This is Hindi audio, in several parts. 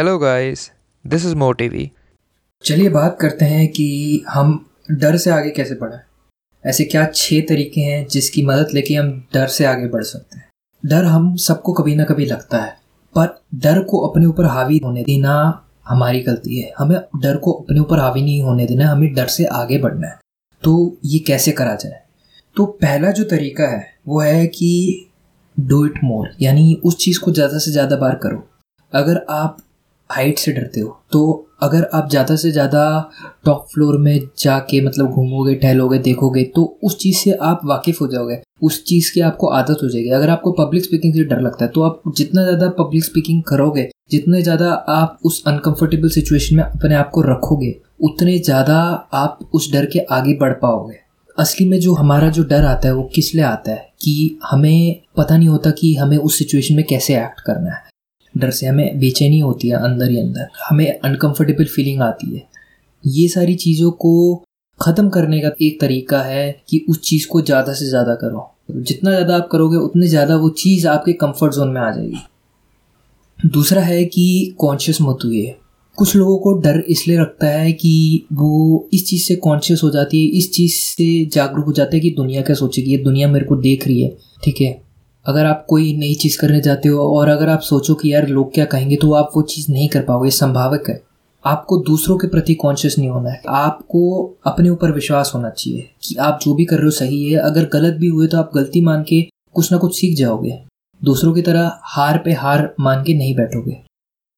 हेलो गाइस दिस इज़ मोटिवी चलिए बात करते हैं कि हम डर से आगे कैसे बढ़ें। ऐसे क्या छह तरीके हैं जिसकी मदद लेके हम डर से आगे बढ़ सकते हैं? डर हम सबको कभी ना कभी लगता है, पर डर को अपने ऊपर हावी होने देना हमारी गलती है। हमें डर को अपने ऊपर हावी नहीं होने देना हमें डर से आगे बढ़ना है। तो ये कैसे करा जाए? तो पहला जो तरीका है, वो है कि डू इट मोर यानी उस चीज़ को ज़्यादा से ज़्यादा बार करो। अगर आप हाइट से डरते हो। तो अगर आप ज़्यादा से ज़्यादा टॉप फ्लोर में जाके मतलब घूमोगे, टहलोगे, देखोगे तो उस चीज़ से आप वाकिफ़ हो जाओगे। उस चीज़ की आपको आदत हो जाएगी। अगर आपको पब्लिक स्पीकिंग से डर लगता है तो आप जितना ज़्यादा पब्लिक स्पीकिंग करोगे, जितने ज़्यादा आप उस अनकंफर्टेबल सिचुएशन में अपने आप को रखोगे, उतने ज़्यादा आप उस डर के आगे बढ़ पाओगे। असली में जो हमारा जो डर आता है, वो किस लिए आता है? कि हमें पता नहीं होता कि हमें उस सिचुएशन में कैसे एक्ट करना है। डर से हमें बेचैनी होती है अंदर ही अंदर। हमें अनकंफर्टेबल फीलिंग आती है। ये सारी चीज़ों को ख़त्म करने का एक तरीका है कि उस चीज़ को ज़्यादा से ज़्यादा करो। जितना ज़्यादा आप करोगे, उतने ज़्यादा वो चीज़ आपके कंफर्ट जोन में आ जाएगी। दूसरा है कि कॉन्शियस मत हुए कुछ लोगों को डर इसलिए रखता है कि वो इस चीज़ से कॉन्शियस हो जाती है, इस चीज़ से जागरूक हो जाते हैं कि दुनिया क्या सोचेगी, ये दुनिया मेरे को देख रही है, ठीक है? अगर आप कोई नई चीज़ करने जाते हो और अगर आप सोचो कि यार लोग क्या कहेंगे तो आप वो चीज़ नहीं कर पाओगे संभावक है। आपको दूसरों के प्रति कॉन्शियस नहीं होना है। आपको अपने ऊपर विश्वास होना चाहिए कि आप जो भी कर रहे हो सही है। अगर गलत भी हुए तो आप गलती मान के कुछ ना कुछ सीख जाओगे। दूसरों की तरह हार पे हार मान के नहीं बैठोगे।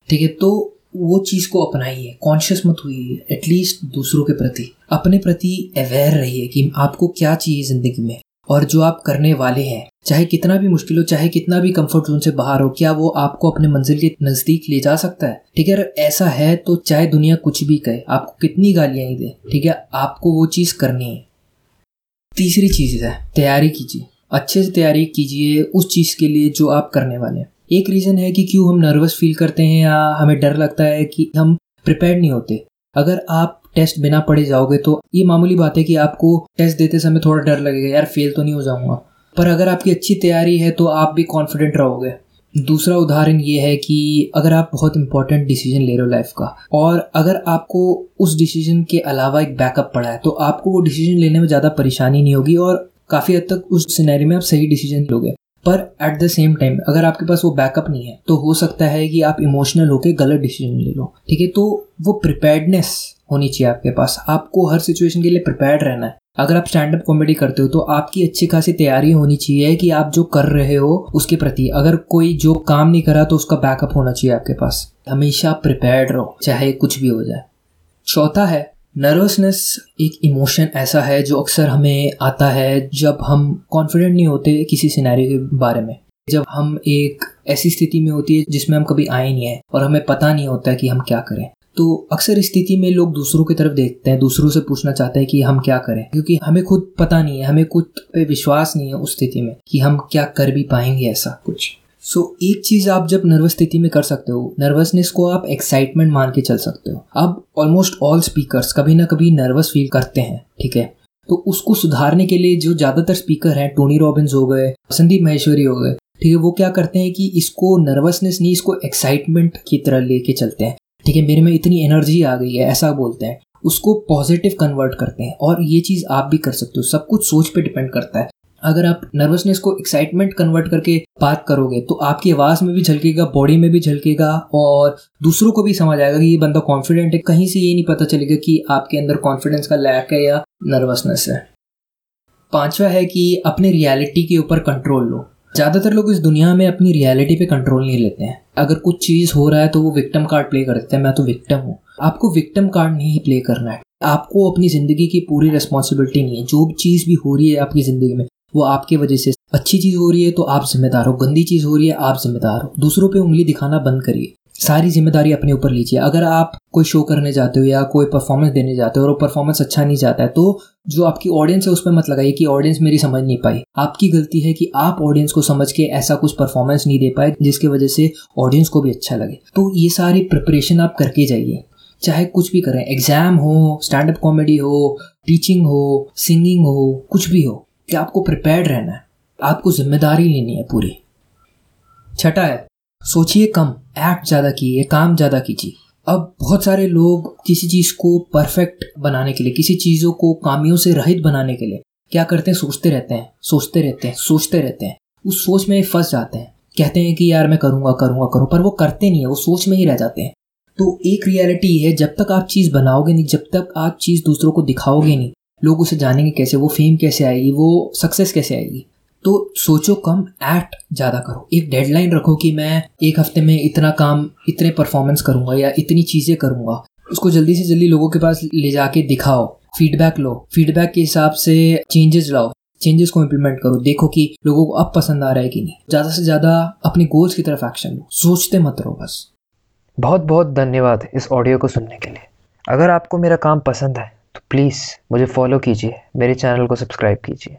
ठीक है तो वो चीज़ को अपनाइए कॉन्शियस मत हुई एटलीस्ट दूसरों के प्रति। अपने प्रति अवेयर रहिए कि आपको क्या चाहिए ज़िंदगी में। और जो आप करने वाले हैं, चाहे कितना भी मुश्किल हो, चाहे कितना भी कंफर्ट जोन से बाहर हो, क्या वो आपको अपने मंजिल के नज़दीक ले जा सकता है? ठीक है, अगर ऐसा है तो चाहे दुनिया कुछ भी कहे, आपको कितनी गालियाँ ही दे। ठीक है, आपको वो चीज़ करनी है। तीसरी चीज़ है, तैयारी कीजिए। अच्छे से तैयारी कीजिए उस चीज़ के लिए जो आप करने वाले हैं। एक रीज़न है कि क्यों हम नर्वस फील करते हैं या हमें डर लगता है कि हम प्रिपेयर नहीं होते। अगर आप टेस्ट बिना पढ़े जाओगे तो ये मामूली बात है कि आपको टेस्ट देते समय थोड़ा डर लगेगा, यार फेल तो नहीं हो जाऊँगा। पर अगर आपकी अच्छी तैयारी है तो आप भी कॉन्फिडेंट रहोगे। दूसरा उदाहरण ये है कि अगर आप बहुत इंपॉर्टेंट डिसीज़न ले रहे हो लाइफ का और अगर आपको उस डिसीज़न के अलावा एक बैकअप पड़ा है तो आपको वो डिसीज़न लेने में ज़्यादा परेशानी नहीं होगी और काफ़ी हद तक उस सिनेरी में आप सही डिसीज़न लोगे। पर एट द सेम टाइम अगर आपके पास वो बैकअप नहीं है तो हो सकता है कि आप इमोशनल होकर गलत डिसीज़न ले लो, ठीक है? तो वो प्रिपेयर्डनेस होनी चाहिए आपके पास। आपको हर सिचुएशन के लिए प्रिपेयर्ड रहना है। अगर आप स्टैंड अप कॉमेडी करते हो तो आपकी अच्छी खासी तैयारी होनी चाहिए कि आप जो कर रहे हो, उसके प्रति। अगर कोई जो काम नहीं करा तो उसका बैकअप होना चाहिए आपके पास। हमेशा प्रिपेयर्ड रहो, चाहे कुछ भी हो जाए। चौथा है नर्वसनेस एक इमोशन ऐसा है जो अक्सर हमें आता है जब हम कॉन्फिडेंट नहीं होते किसी सिनेरियो के बारे में। जब हम एक ऐसी स्थिति में होती है जिसमें हम कभी आए नहीं है और हमें पता नहीं होता कि हम क्या करें। तो अक्सर स्थिति में लोग दूसरों की तरफ़ देखते हैं दूसरों से पूछना चाहते हैं कि हम क्या करें। क्योंकि हमें खुद पता नहीं है हमें खुद पे विश्वास नहीं है उस स्थिति में कि हम क्या कर भी पाएँगे ऐसा कुछ। सो so, एक चीज़ आप जब नर्वस स्थिति में कर सकते हो नर्वसनेस को आप एक्साइटमेंट मान के चल सकते हो। अब ऑलमोस्ट ऑल स्पीकर्स कभी ना कभी नर्वस फील करते हैं ठीक है? तो उसको सुधारने के लिए जो ज़्यादातर स्पीकर हैं टोनी रॉबिन्स हो गए संदीप महेश्वरी हो गए ठीक है वो क्या करते हैं कि इसको नर्वसनेस नहीं इसको एक्साइटमेंट की तरह लेके चलते हैं। ठीक है, मेरे में इतनी एनर्जी आ गई है, ऐसा बोलते हैं। उसको पॉजिटिव कन्वर्ट करते हैं और ये चीज़ आप भी कर सकते हो। सब कुछ सोच पे डिपेंड करता है। अगर आप नर्वसनेस को एक्साइटमेंट कन्वर्ट करके बात करोगे तो आपकी आवाज़ में भी झलकेगा बॉडी में भी झलकेगा और दूसरों को भी समझ आएगा कि ये बंदा कॉन्फिडेंट है। कहीं से ये नहीं पता चलेगा कि आपके अंदर कॉन्फिडेंस का लैक है या नर्वसनेस है। पांचवा है कि अपने रियलिटी के ऊपर कंट्रोल लो। ज़्यादातर लोग इस दुनिया में अपनी रियलिटी पे कंट्रोल नहीं लेते हैं। अगर कुछ चीज़ हो रहा है तो वो विक्टम कार्ड प्ले कर देते हैं, मैं तो विक्टम हूँ। आपको विक्टम कार्ड नहीं प्ले करना है। आपको अपनी ज़िंदगी की पूरी रिस्पॉन्सिबिलिटी नहीं है। जो भी चीज़ भी हो रही है आपकी ज़िंदगी में, वो आपकी वजह से अच्छी चीज़ हो रही है तो आप जिम्मेदार हो। गंदी चीज़ हो रही है, आप जिम्मेदार हो। दूसरों पर उंगली दिखाना बंद करिए। सारी ज़िम्मेदारी अपने ऊपर लीजिए। अगर आप कोई शो करने जाते हो या कोई परफॉर्मेंस देने जाते हो और वो परफॉर्मेंस अच्छा नहीं जाता है तो जो आपकी ऑडियंस है, उस पर मत लगाइए कि ऑडियंस मेरी समझ नहीं पाई। आपकी गलती है कि आप ऑडियंस को समझ के ऐसा कुछ परफॉर्मेंस नहीं दे पाए, जिसकी वजह से ऑडियंस को भी अच्छा लगे। तो ये सारी प्रिपरेशन आप करके जाइए। चाहे कुछ भी करें एग्ज़ाम हो स्टैंड अप कॉमेडी हो टीचिंग हो सिंगिंग हो, कुछ भी हो, कि आपको प्रिपेयर्ड रहना है। आपको ज़िम्मेदारी लेनी है पूरी। छठा है सोचिए कम एक्ट ज़्यादा कीजिए, काम ज़्यादा कीजिए। अब बहुत सारे लोग किसी चीज़ को परफेक्ट बनाने के लिए, किसी चीज़ों को कामियों से रहित बनाने के लिए क्या करते हैं? सोचते रहते हैं, सोचते रहते हैं, सोचते रहते हैं। उस सोच में फंस जाते हैं। कहते हैं कि यार मैं करूँगा करूँगा, करूँ, पर वो करते नहीं है, वो सोच में ही रह जाते हैं। तो एक रियलिटी है, जब तक आप चीज़ बनाओगे नहीं, जब तक आप चीज़ दूसरों को दिखाओगे नहीं, लोग उसे जानेंगे कैसे, वो फेम कैसे आएगी, वो सक्सेस कैसे आएगी। तो सोचो कम एक्ट ज़्यादा करो। एक डेडलाइन रखो कि मैं एक हफ़्ते में इतना काम, इतने परफॉर्मेंस करूँगा या इतनी चीज़ें करूँगा। उसको जल्दी से जल्दी लोगों के पास ले जाके दिखाओ फीडबैक लो। फीडबैक के हिसाब से चेंजेस लाओ। चेंजेस को इम्प्लीमेंट करो। देखो कि लोगों को अब पसंद आ रहा है कि नहीं। ज़्यादा से ज़्यादा अपने गोल्स की तरफ़ एक्शन लो। सोचते मत रहो बस। बहुत बहुत धन्यवाद इस ऑडियो को सुनने के लिए। अगर आपको मेरा काम पसंद है तो प्लीज़ मुझे फॉलो कीजिए। मेरे चैनल को सब्सक्राइब कीजिए।